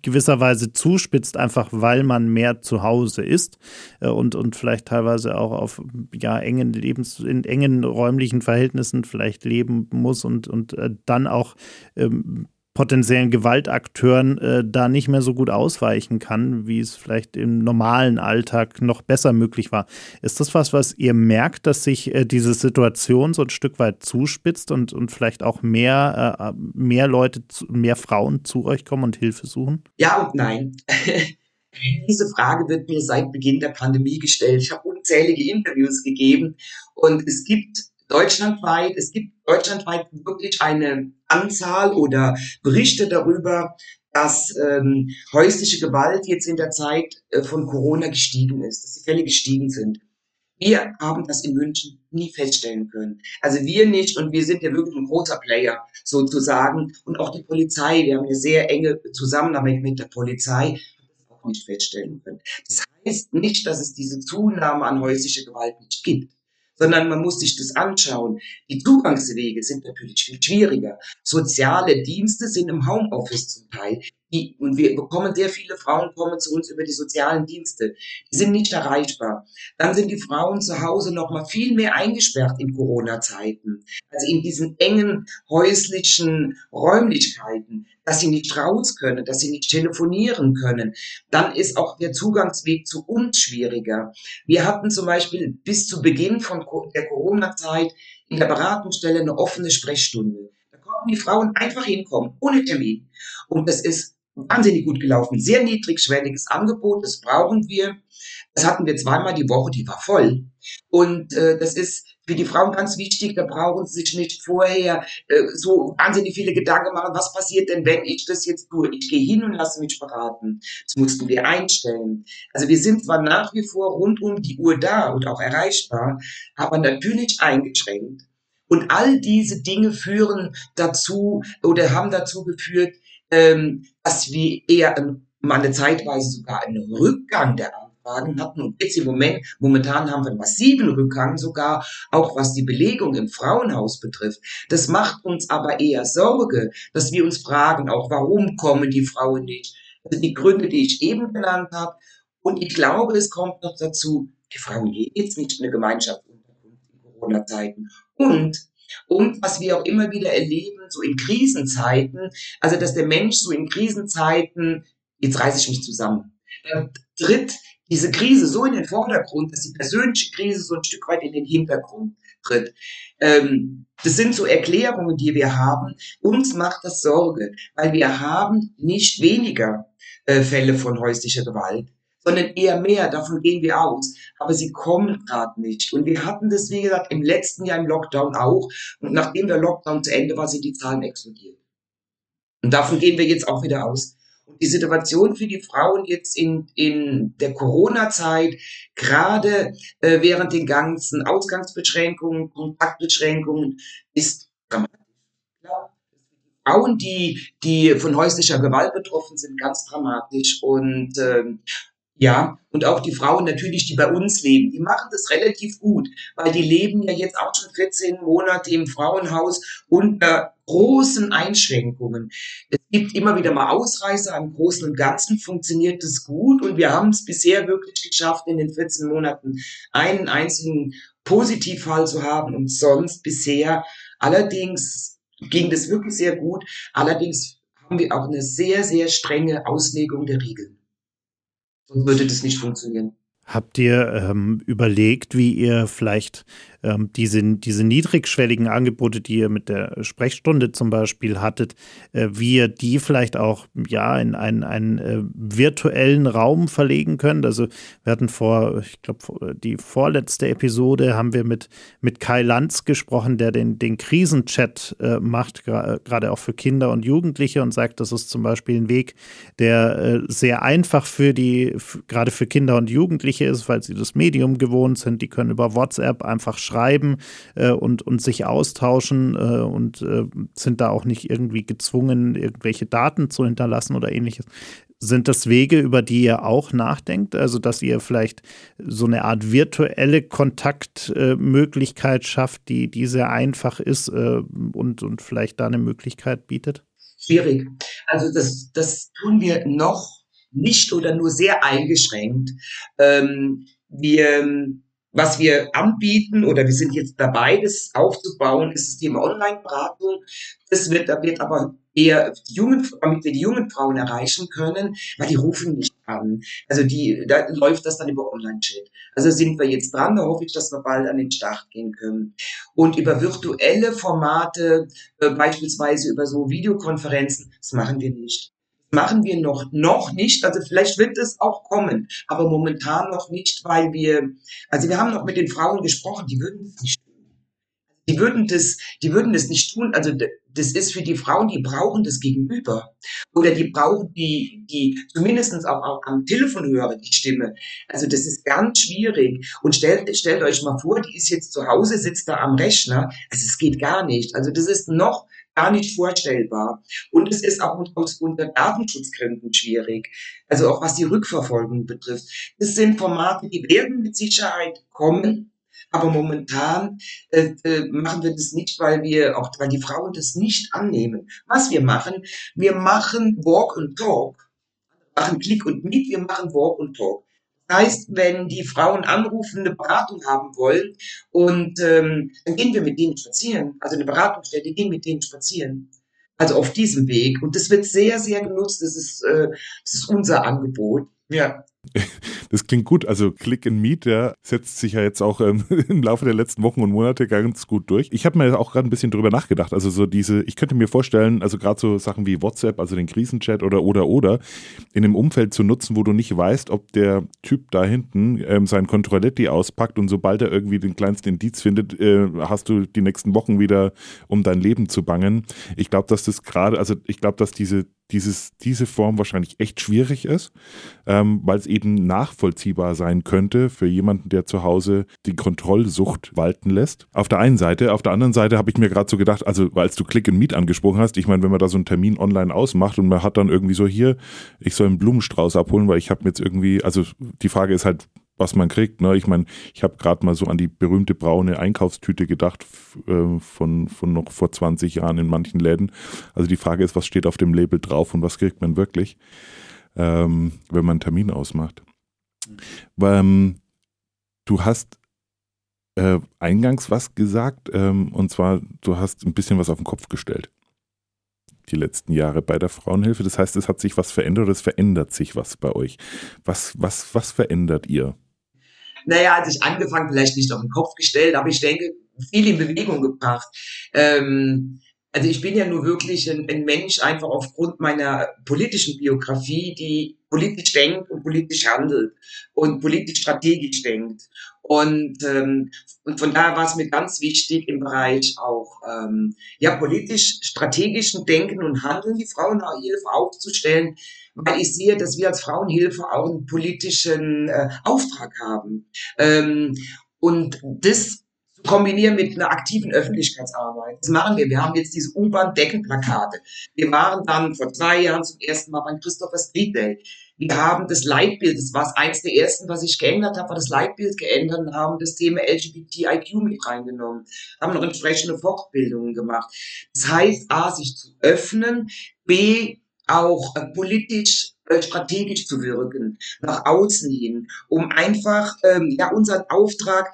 gewisserweise zuspitzt, einfach weil man mehr zu Hause ist äh, und, und vielleicht teilweise auch auf ja, engen Lebens, in engen räumlichen Verhältnissen vielleicht leben muss und, und äh, dann auch ähm, potenziellen Gewaltakteuren äh, da nicht mehr so gut ausweichen kann, wie es vielleicht im normalen Alltag noch besser möglich war. Ist das was, was ihr merkt, dass sich äh, diese Situation so ein Stück weit zuspitzt und, und vielleicht auch mehr, äh, mehr Leute, mehr Frauen zu euch kommen und Hilfe suchen? Ja und nein. (laughs) Diese Frage wird mir seit Beginn der Pandemie gestellt. Ich habe unzählige Interviews gegeben und es gibt deutschlandweit, es gibt deutschlandweit wirklich eine Anzahl oder Berichte darüber, dass ähm, häusliche Gewalt jetzt in der Zeit äh, von Corona gestiegen ist, dass die Fälle gestiegen sind. Wir haben das in München nie feststellen können. Also wir nicht und wir sind ja wirklich ein großer Player sozusagen und auch die Polizei, wir haben eine sehr enge Zusammenarbeit mit der Polizei, auch nicht feststellen können. Das heißt nicht, dass es diese Zunahme an häuslicher Gewalt nicht gibt sondern man muss sich das anschauen. Die Zugangswege sind natürlich viel schwieriger. Soziale Dienste sind im Homeoffice zum Teil. Die, und wir bekommen sehr viele Frauen kommen zu uns über die sozialen Dienste. Die sind nicht erreichbar. Dann sind die Frauen zu Hause noch mal viel mehr eingesperrt in Corona-Zeiten. Also in diesen engen häuslichen Räumlichkeiten, dass sie nicht raus können, dass sie nicht telefonieren können. Dann ist auch der Zugangsweg zu uns schwieriger. Wir hatten zum Beispiel bis zu Beginn von der Corona-Zeit in der Beratungsstelle eine offene Sprechstunde. Da konnten die Frauen einfach hinkommen, ohne Termin. Und das ist wahnsinnig gut gelaufen. Sehr niedrigschwelliges Angebot, das brauchen wir. Das hatten wir zweimal die Woche, die war voll. Und äh, das ist für die Frauen ganz wichtig, da brauchen sie sich nicht vorher äh, so wahnsinnig viele Gedanken machen, was passiert denn, wenn ich das jetzt tue? Ich gehe hin und lasse mich beraten. Das mussten wir einstellen. Also wir sind zwar nach wie vor rund um die Uhr da und auch erreichbar, aber natürlich eingeschränkt. Und all diese Dinge führen dazu oder haben dazu geführt, ähm, dass wir eher mal eine zeitweise sogar einen Rückgang der Anfragen hatten. Und jetzt im Moment, momentan haben wir einen massiven Rückgang sogar, auch was die Belegung im Frauenhaus betrifft. Das macht uns aber eher Sorge, dass wir uns fragen, auch warum kommen die Frauen nicht? Also die Gründe, die ich eben genannt habe. Und ich glaube, es kommt noch dazu, die Frauen gehen jetzt nicht in eine Gemeinschaft in Corona-Zeiten. Und und was wir auch immer wieder erleben, so in Krisenzeiten, also dass der Mensch so in Krisenzeiten, jetzt reiße ich mich zusammen, dann tritt diese Krise so in den Vordergrund, dass die persönliche Krise so ein Stück weit in den Hintergrund tritt. Ähm, das sind so Erklärungen, die wir haben. Uns macht das Sorge, weil wir haben nicht weniger äh, Fälle von häuslicher Gewalt sondern eher mehr. Davon gehen wir aus. Aber sie kommen gerade nicht. Und wir hatten das, wie gesagt, im letzten Jahr im Lockdown auch. Und nachdem der Lockdown zu Ende war, sind die Zahlen explodiert. Und davon gehen wir jetzt auch wieder aus. Und die Situation für die Frauen jetzt in, in der Corona-Zeit, gerade äh, während den ganzen Ausgangsbeschränkungen, Kontaktbeschränkungen, ist dramatisch. Frauen, die, die von häuslicher Gewalt betroffen sind, ganz dramatisch. Und ähm, ja, und auch die Frauen natürlich, die bei uns leben, die machen das relativ gut, weil die leben ja jetzt auch schon 14 Monate im Frauenhaus unter großen Einschränkungen. Es gibt immer wieder mal Ausreißer, im Großen und Ganzen funktioniert das gut und wir haben es bisher wirklich geschafft, in den 14 Monaten einen einzigen Positivfall zu haben und sonst bisher allerdings ging das wirklich sehr gut. Allerdings haben wir auch eine sehr, sehr strenge Auslegung der Regeln. Sonst würde das nicht funktionieren. Habt ihr ähm, überlegt, wie ihr vielleicht ähm, diese, diese niedrigschwelligen Angebote, die ihr mit der Sprechstunde zum Beispiel hattet, äh, wie ihr die vielleicht auch ja, in einen, einen äh, virtuellen Raum verlegen könnt. Also wir hatten vor, ich glaube, die vorletzte Episode haben wir mit, mit Kai Lanz gesprochen, der den, den Krisenchat äh, macht, gerade auch für Kinder und Jugendliche und sagt, das ist zum Beispiel ein Weg, der äh, sehr einfach für die, gerade für Kinder und Jugendliche ist, weil sie das Medium gewohnt sind. Die können über WhatsApp einfach schreiben schreiben äh, und, und sich austauschen äh, und äh, sind da auch nicht irgendwie gezwungen, irgendwelche Daten zu hinterlassen oder ähnliches. Sind das Wege, über die ihr auch nachdenkt? Also, dass ihr vielleicht so eine Art virtuelle Kontaktmöglichkeit schafft, die, die sehr einfach ist äh, und, und vielleicht da eine Möglichkeit bietet? Schwierig. Also, das, das tun wir noch nicht oder nur sehr eingeschränkt. Ähm, wir was wir anbieten oder wir sind jetzt dabei, das aufzubauen, ist das Thema Online-Beratung. Das wird, da wird aber eher die jungen, damit wir die jungen Frauen erreichen können, weil die rufen nicht an. Also die, da läuft das dann über Online-Chat. Also sind wir jetzt dran, da hoffe ich, dass wir bald an den Start gehen können. Und über virtuelle Formate, äh, beispielsweise über so Videokonferenzen, das machen wir nicht machen wir noch, noch nicht. Also vielleicht wird es auch kommen, aber momentan noch nicht, weil wir, also wir haben noch mit den Frauen gesprochen, die würden es nicht tun. die würden das, die würden das nicht tun. Also das ist für die Frauen, die brauchen das Gegenüber. Oder die brauchen die, die zumindestens auch, auch am Telefon hören, die Stimme. Also das ist ganz schwierig. Und stellt, stellt euch mal vor, die ist jetzt zu Hause, sitzt da am Rechner. Also es geht gar nicht. Also das ist noch gar nicht vorstellbar. Und es ist auch aus unter Datenschutzgründen schwierig. Also auch was die Rückverfolgung betrifft. Das sind Formate, die werden mit Sicherheit kommen. Aber momentan äh, äh, machen wir das nicht, weil wir auch, weil die Frauen das nicht annehmen. Was wir machen, wir machen Walk and Talk, machen Click und Meet, wir machen Walk and Talk. Heißt, wenn die Frauen anrufen, eine Beratung haben wollen und ähm, dann gehen wir mit denen spazieren, also eine Beratungsstelle, gehen mit denen spazieren. Also auf diesem Weg. Und das wird sehr, sehr genutzt. Das ist, äh, das ist unser Angebot. Ja. (laughs) Das klingt gut. Also Click and Meet, der setzt sich ja jetzt auch ähm, (laughs) im Laufe der letzten Wochen und Monate ganz gut durch. Ich habe mir auch gerade ein bisschen drüber nachgedacht. Also so diese, ich könnte mir vorstellen, also gerade so Sachen wie WhatsApp, also den Krisenchat oder oder oder, in einem Umfeld zu nutzen, wo du nicht weißt, ob der Typ da hinten ähm, sein Controletti auspackt und sobald er irgendwie den kleinsten Indiz findet, äh, hast du die nächsten Wochen wieder, um dein Leben zu bangen. Ich glaube, dass das gerade, also ich glaube, dass diese dieses, diese Form wahrscheinlich echt schwierig ist, ähm, weil es eben nachvollziehbar sein könnte für jemanden, der zu Hause die Kontrollsucht walten lässt. Auf der einen Seite, auf der anderen Seite habe ich mir gerade so gedacht, also als du Click and Meet angesprochen hast, ich meine, wenn man da so einen Termin online ausmacht und man hat dann irgendwie so hier, ich soll einen Blumenstrauß abholen, weil ich habe jetzt irgendwie, also die Frage ist halt, was man kriegt. Ne? Ich meine, ich habe gerade mal so an die berühmte braune Einkaufstüte gedacht äh, von, von noch vor 20 Jahren in manchen Läden. Also die Frage ist, was steht auf dem Label drauf und was kriegt man wirklich, ähm, wenn man einen Termin ausmacht. Ähm, du hast äh, eingangs was gesagt ähm, und zwar, du hast ein bisschen was auf den Kopf gestellt die letzten Jahre bei der Frauenhilfe. Das heißt, es hat sich was verändert oder es verändert sich was bei euch. Was, was, was verändert ihr? Naja, als ich angefangen, vielleicht nicht auf den Kopf gestellt, aber ich denke, viel in Bewegung gebracht. Ähm, also ich bin ja nur wirklich ein, ein, Mensch, einfach aufgrund meiner politischen Biografie, die politisch denkt und politisch handelt und politisch strategisch denkt. Und, ähm, und von daher war es mir ganz wichtig im Bereich auch ähm, ja politisch strategischen Denken und Handeln die Frauenhilfe aufzustellen, weil ich sehe, dass wir als Frauenhilfe auch einen politischen äh, Auftrag haben. Ähm, und das kombinieren mit einer aktiven Öffentlichkeitsarbeit. Das machen wir. Wir haben jetzt diese U-Bahn-Deckenplakate. Wir waren dann vor zwei Jahren zum ersten Mal beim Christopher Street Day. Wir haben das Leitbild, das war eins der ersten, was ich geändert habe, war das Leitbild geändert und haben das Thema LGBTIQ mit reingenommen. Haben noch entsprechende Fortbildungen gemacht. Das heißt, A, sich zu öffnen, B, auch äh, politisch äh, strategisch zu wirken, nach außen hin, um einfach ähm, ja unseren Auftrag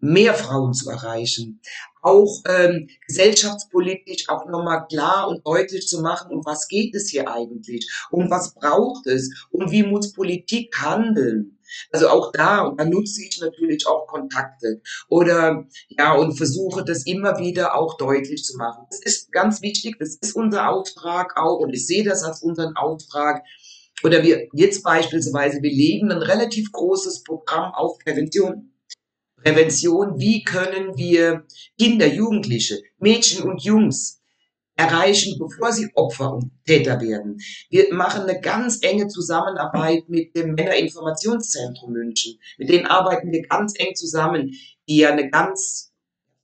mehr Frauen zu erreichen, auch ähm, gesellschaftspolitisch auch nochmal klar und deutlich zu machen, um was geht es hier eigentlich, um was braucht es und wie muss Politik handeln. Also auch da, und da nutze ich natürlich auch Kontakte oder ja, und versuche das immer wieder auch deutlich zu machen. Das ist ganz wichtig, das ist unser Auftrag auch und ich sehe das als unseren Auftrag. Oder wir jetzt beispielsweise, wir legen ein relativ großes Programm auf Prävention Prävention, wie können wir Kinder, Jugendliche, Mädchen und Jungs erreichen, bevor sie Opfer und Täter werden. Wir machen eine ganz enge Zusammenarbeit mit dem Männerinformationszentrum München. Mit denen arbeiten wir ganz eng zusammen, die ja eine ganz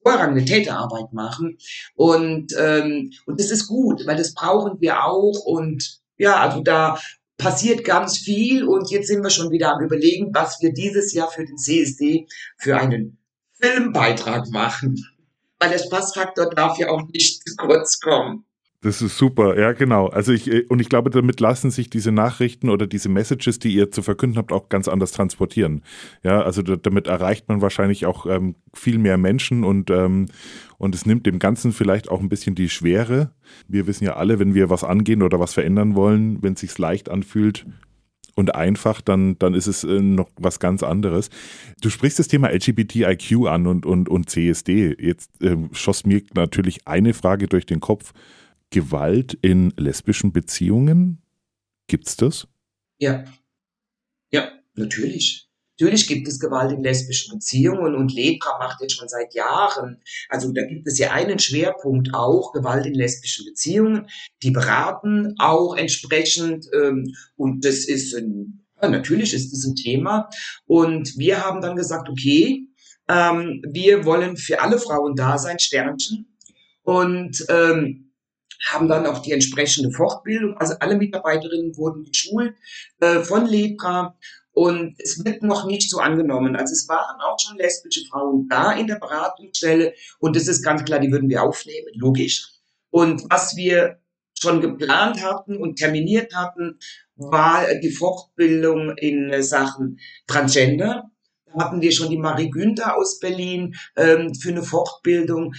hervorragende Täterarbeit machen. Und, ähm, und das ist gut, weil das brauchen wir auch. Und ja, also da passiert ganz viel und jetzt sind wir schon wieder am Überlegen, was wir dieses Jahr für den CSD für einen Filmbeitrag machen. Weil der Spaßfaktor darf ja auch nicht zu kurz kommen. Das ist super, ja genau. Also ich äh, und ich glaube, damit lassen sich diese Nachrichten oder diese Messages, die ihr zu verkünden habt, auch ganz anders transportieren. Ja, also damit erreicht man wahrscheinlich auch ähm, viel mehr Menschen und ähm, und es nimmt dem Ganzen vielleicht auch ein bisschen die Schwere. Wir wissen ja alle, wenn wir was angehen oder was verändern wollen, wenn es sich leicht anfühlt, und einfach, dann, dann ist es äh, noch was ganz anderes. Du sprichst das Thema LGBTIQ an und, und, und CSD. Jetzt äh, schoss mir natürlich eine Frage durch den Kopf. Gewalt in lesbischen Beziehungen? Gibt's das? Ja. Ja, natürlich. Natürlich gibt es Gewalt in lesbischen Beziehungen und Lepra macht jetzt schon seit Jahren, also da gibt es ja einen Schwerpunkt auch, Gewalt in lesbischen Beziehungen. Die beraten auch entsprechend ähm, und das ist ein, ja, natürlich ist das ein Thema. Und wir haben dann gesagt, okay, ähm, wir wollen für alle Frauen da sein, Sternchen. Und ähm, haben dann auch die entsprechende Fortbildung. Also alle Mitarbeiterinnen wurden geschult äh, von Lepra und es wird noch nicht so angenommen. Also es waren auch schon lesbische Frauen da in der Beratungsstelle und das ist ganz klar, die würden wir aufnehmen, logisch. Und was wir schon geplant hatten und terminiert hatten, war die Fortbildung in Sachen Transgender. Da hatten wir schon die Marie Günther aus Berlin ähm, für eine Fortbildung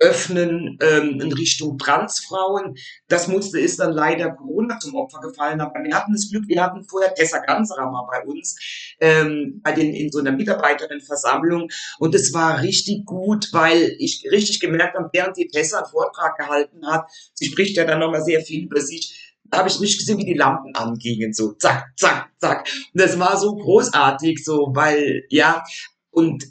öffnen ähm, in Richtung Transfrauen. Das musste ist dann leider Corona zum Opfer gefallen. Aber wir hatten das Glück, wir hatten vorher Tessa Ganserer mal bei uns ähm, bei den, in so einer Mitarbeiterinnenversammlung und es war richtig gut, weil ich richtig gemerkt habe, während die Tessa einen Vortrag gehalten hat, sie spricht ja dann nochmal sehr viel über sich, da habe ich nicht gesehen, wie die Lampen angingen, so zack, zack, zack. Und das war so großartig, so, weil, ja, und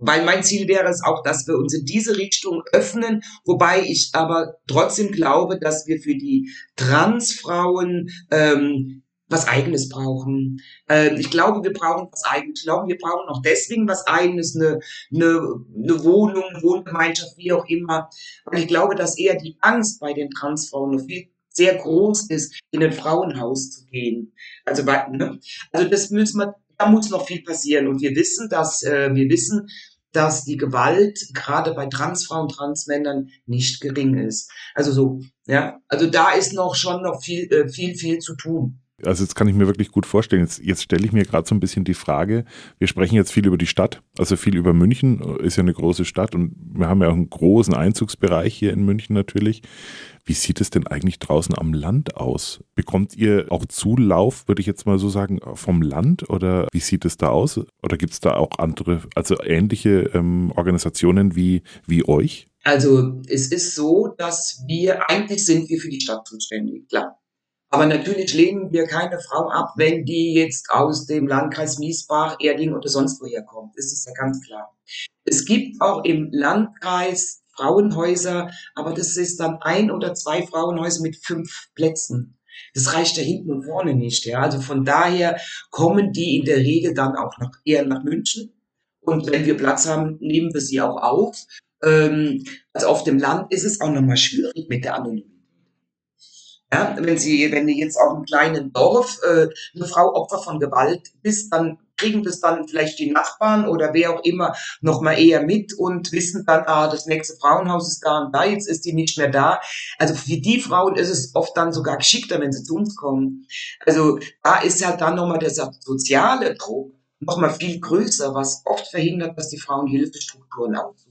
weil mein Ziel wäre es auch, dass wir uns in diese Richtung öffnen, wobei ich aber trotzdem glaube, dass wir für die Transfrauen ähm, was Eigenes brauchen. Äh, ich glaube, wir brauchen was Eigenes. Ich glaube, wir brauchen auch deswegen was Eigenes, eine, eine, eine Wohnung, Wohngemeinschaft, wie auch immer. Weil ich glaube, dass eher die Angst bei den Transfrauen noch viel sehr groß ist, in ein Frauenhaus zu gehen. Also, ne? also das müssen wir, da muss noch viel passieren. Und wir wissen, dass äh, wir wissen, dass die Gewalt gerade bei Transfrauen, Transmännern nicht gering ist. Also so, ja, also da ist noch schon noch viel, äh, viel, viel zu tun. Also jetzt kann ich mir wirklich gut vorstellen. Jetzt, jetzt stelle ich mir gerade so ein bisschen die Frage, wir sprechen jetzt viel über die Stadt, also viel über München, ist ja eine große Stadt und wir haben ja auch einen großen Einzugsbereich hier in München natürlich. Wie sieht es denn eigentlich draußen am Land aus? Bekommt ihr auch Zulauf, würde ich jetzt mal so sagen, vom Land oder wie sieht es da aus? Oder gibt es da auch andere, also ähnliche ähm, Organisationen wie, wie euch? Also es ist so, dass wir, eigentlich sind wir für die Stadt zuständig, klar. Aber natürlich lehnen wir keine Frau ab, wenn die jetzt aus dem Landkreis Miesbach, Erding oder sonst woher kommt. Das ist ja ganz klar. Es gibt auch im Landkreis Frauenhäuser, aber das ist dann ein oder zwei Frauenhäuser mit fünf Plätzen. Das reicht ja hinten und vorne nicht. Ja. Also von daher kommen die in der Regel dann auch noch eher nach München. Und wenn wir Platz haben, nehmen wir sie auch auf. Ähm, also auf dem Land ist es auch nochmal schwierig mit der Anonymität. Ja, wenn sie, wenn du jetzt auf einem kleinen Dorf äh, eine Frau Opfer von Gewalt bist, dann kriegen das dann vielleicht die Nachbarn oder wer auch immer noch mal eher mit und wissen dann, ah, das nächste Frauenhaus ist da und da, jetzt ist die nicht mehr da. Also für die Frauen ist es oft dann sogar geschickter, wenn sie zu uns kommen. Also da ist halt dann nochmal der soziale Druck nochmal viel größer, was oft verhindert, dass die Frauen Hilfestrukturen aufsuchen.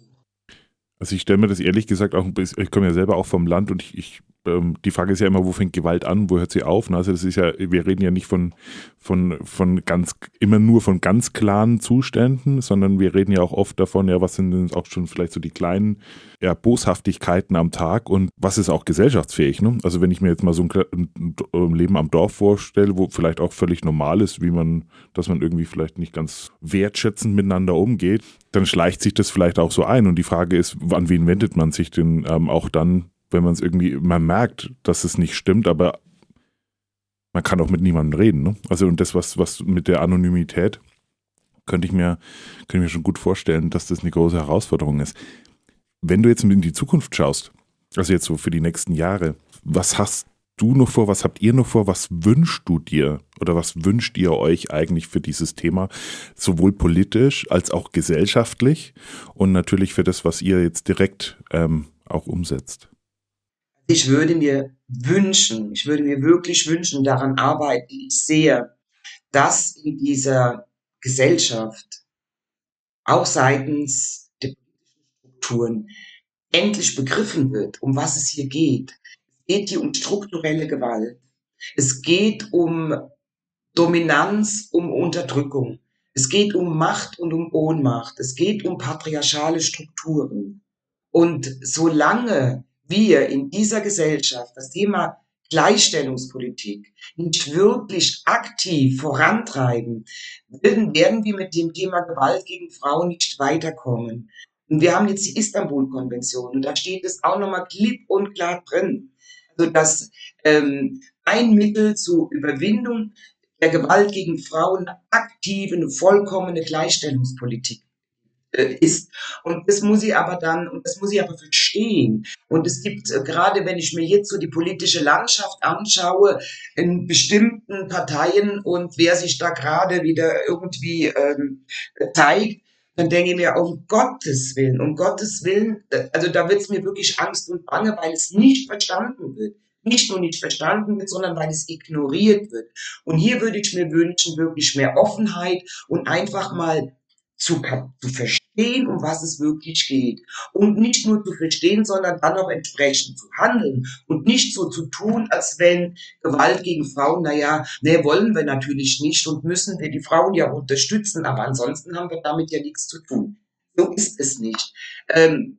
Also ich stelle mir das ehrlich gesagt auch, ich komme ja selber auch vom Land und ich, ich ähm, die Frage ist ja immer, wo fängt Gewalt an, wo hört sie auf? Also das ist ja, wir reden ja nicht von, von, von ganz, immer nur von ganz klaren Zuständen, sondern wir reden ja auch oft davon, ja, was sind denn auch schon vielleicht so die kleinen ja, Boshaftigkeiten am Tag und was ist auch gesellschaftsfähig? Ne? Also wenn ich mir jetzt mal so ein, ein Leben am Dorf vorstelle, wo vielleicht auch völlig normal ist, wie man, dass man irgendwie vielleicht nicht ganz wertschätzend miteinander umgeht, dann schleicht sich das vielleicht auch so ein. Und die Frage ist, an wen wendet man sich denn ähm, auch dann wenn man es irgendwie, man merkt, dass es nicht stimmt, aber man kann auch mit niemandem reden. Ne? Also und das, was, was mit der Anonymität, könnte ich mir, könnte ich mir schon gut vorstellen, dass das eine große Herausforderung ist. Wenn du jetzt in die Zukunft schaust, also jetzt so für die nächsten Jahre, was hast du noch vor, was habt ihr noch vor, was wünschst du dir oder was wünscht ihr euch eigentlich für dieses Thema, sowohl politisch als auch gesellschaftlich und natürlich für das, was ihr jetzt direkt ähm, auch umsetzt? Ich würde mir wünschen, ich würde mir wirklich wünschen, daran arbeite ich sehr, dass in dieser Gesellschaft auch seitens der Strukturen endlich begriffen wird, um was es hier geht. Es geht hier um strukturelle Gewalt. Es geht um Dominanz, um Unterdrückung. Es geht um Macht und um Ohnmacht. Es geht um patriarchale Strukturen. Und solange wir in dieser Gesellschaft das Thema Gleichstellungspolitik nicht wirklich aktiv vorantreiben, werden, wir mit dem Thema Gewalt gegen Frauen nicht weiterkommen. Und wir haben jetzt die Istanbul-Konvention und da steht es auch nochmal klipp und klar drin. Also dass ähm, ein Mittel zur Überwindung der Gewalt gegen Frauen aktive, vollkommene Gleichstellungspolitik ist. Und das muss ich aber dann, und das muss ich aber verstehen. Und es gibt, äh, gerade wenn ich mir jetzt so die politische Landschaft anschaue, in bestimmten Parteien und wer sich da gerade wieder irgendwie ähm, zeigt, dann denke ich mir, um Gottes Willen, um Gottes Willen, also da wird es mir wirklich Angst und Bange, weil es nicht verstanden wird nicht nur nicht verstanden wird, sondern weil es ignoriert wird. Und hier würde ich mir wünschen, wirklich mehr Offenheit und einfach mal zu, zu verstehen, um was es wirklich geht. Und nicht nur zu verstehen, sondern dann auch entsprechend zu handeln und nicht so zu tun, als wenn Gewalt gegen Frauen, naja, ne, wollen wir natürlich nicht und müssen wir die Frauen ja unterstützen, aber ansonsten haben wir damit ja nichts zu tun. So ist es nicht. Ähm,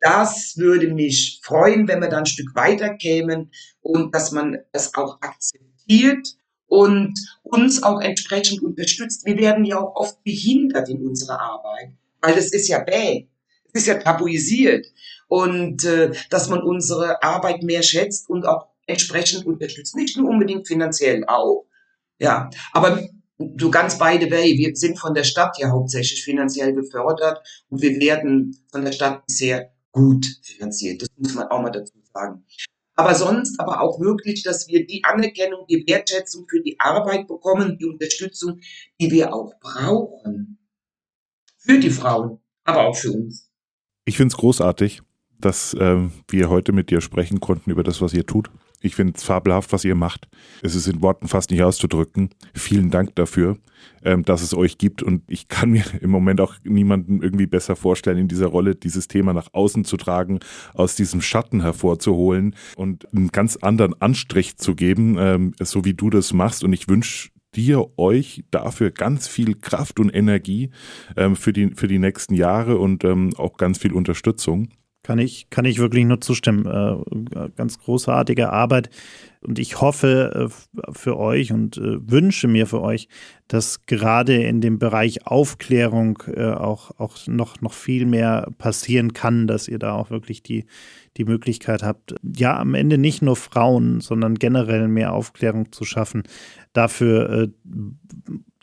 das würde mich freuen, wenn wir dann ein Stück weiter kämen und dass man es auch akzeptiert und uns auch entsprechend unterstützt. Wir werden ja auch oft behindert in unserer Arbeit, weil es ist ja bäh, es ist ja tabuisiert und äh, dass man unsere Arbeit mehr schätzt und auch entsprechend unterstützt, nicht nur unbedingt finanziell auch, ja, aber so ganz beide way. Wir sind von der Stadt ja hauptsächlich finanziell gefördert und wir werden von der Stadt sehr gut finanziert. Das muss man auch mal dazu sagen. Aber sonst aber auch wirklich, dass wir die Anerkennung, die Wertschätzung für die Arbeit bekommen, die Unterstützung, die wir auch brauchen. Für die Frauen, aber auch für uns. Ich finde es großartig, dass äh, wir heute mit dir sprechen konnten über das, was ihr tut. Ich finde es fabelhaft, was ihr macht. Es ist in Worten fast nicht auszudrücken. Vielen Dank dafür, ähm, dass es euch gibt. Und ich kann mir im Moment auch niemanden irgendwie besser vorstellen, in dieser Rolle dieses Thema nach außen zu tragen, aus diesem Schatten hervorzuholen und einen ganz anderen Anstrich zu geben, ähm, so wie du das machst. Und ich wünsche dir, euch dafür ganz viel Kraft und Energie ähm, für, die, für die nächsten Jahre und ähm, auch ganz viel Unterstützung. Kann ich, kann ich wirklich nur zustimmen. Äh, ganz großartige Arbeit. Und ich hoffe äh, für euch und äh, wünsche mir für euch, dass gerade in dem Bereich Aufklärung auch, auch noch, noch viel mehr passieren kann, dass ihr da auch wirklich die, die Möglichkeit habt, ja, am Ende nicht nur Frauen, sondern generell mehr Aufklärung zu schaffen. Dafür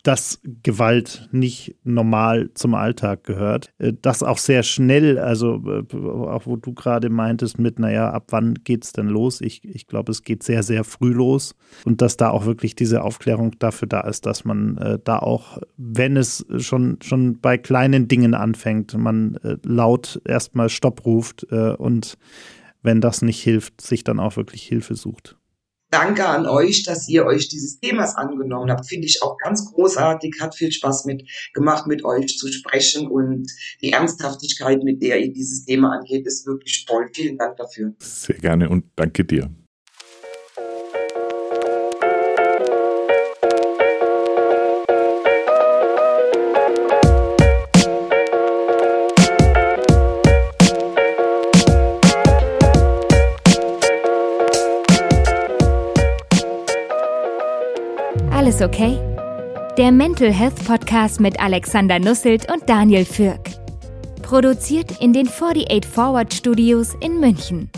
dass Gewalt nicht normal zum Alltag gehört. Äh, das auch sehr schnell, also äh, auch wo du gerade meintest mit, naja, ab wann geht es denn los? Ich, ich glaube, es geht sehr, sehr früh los und dass da auch wirklich diese Aufklärung dafür da ist, dass man äh, da auch, wenn es schon, schon bei kleinen Dingen anfängt, man laut erstmal Stopp ruft und wenn das nicht hilft, sich dann auch wirklich Hilfe sucht. Danke an euch, dass ihr euch dieses Themas angenommen habt. Finde ich auch ganz großartig. Hat viel Spaß mit gemacht, mit euch zu sprechen und die Ernsthaftigkeit, mit der ihr dieses Thema angeht, ist wirklich toll. Vielen Dank dafür. Sehr gerne und danke dir. Alles okay? Der Mental Health Podcast mit Alexander Nusselt und Daniel Fürk. Produziert in den 48 Forward Studios in München.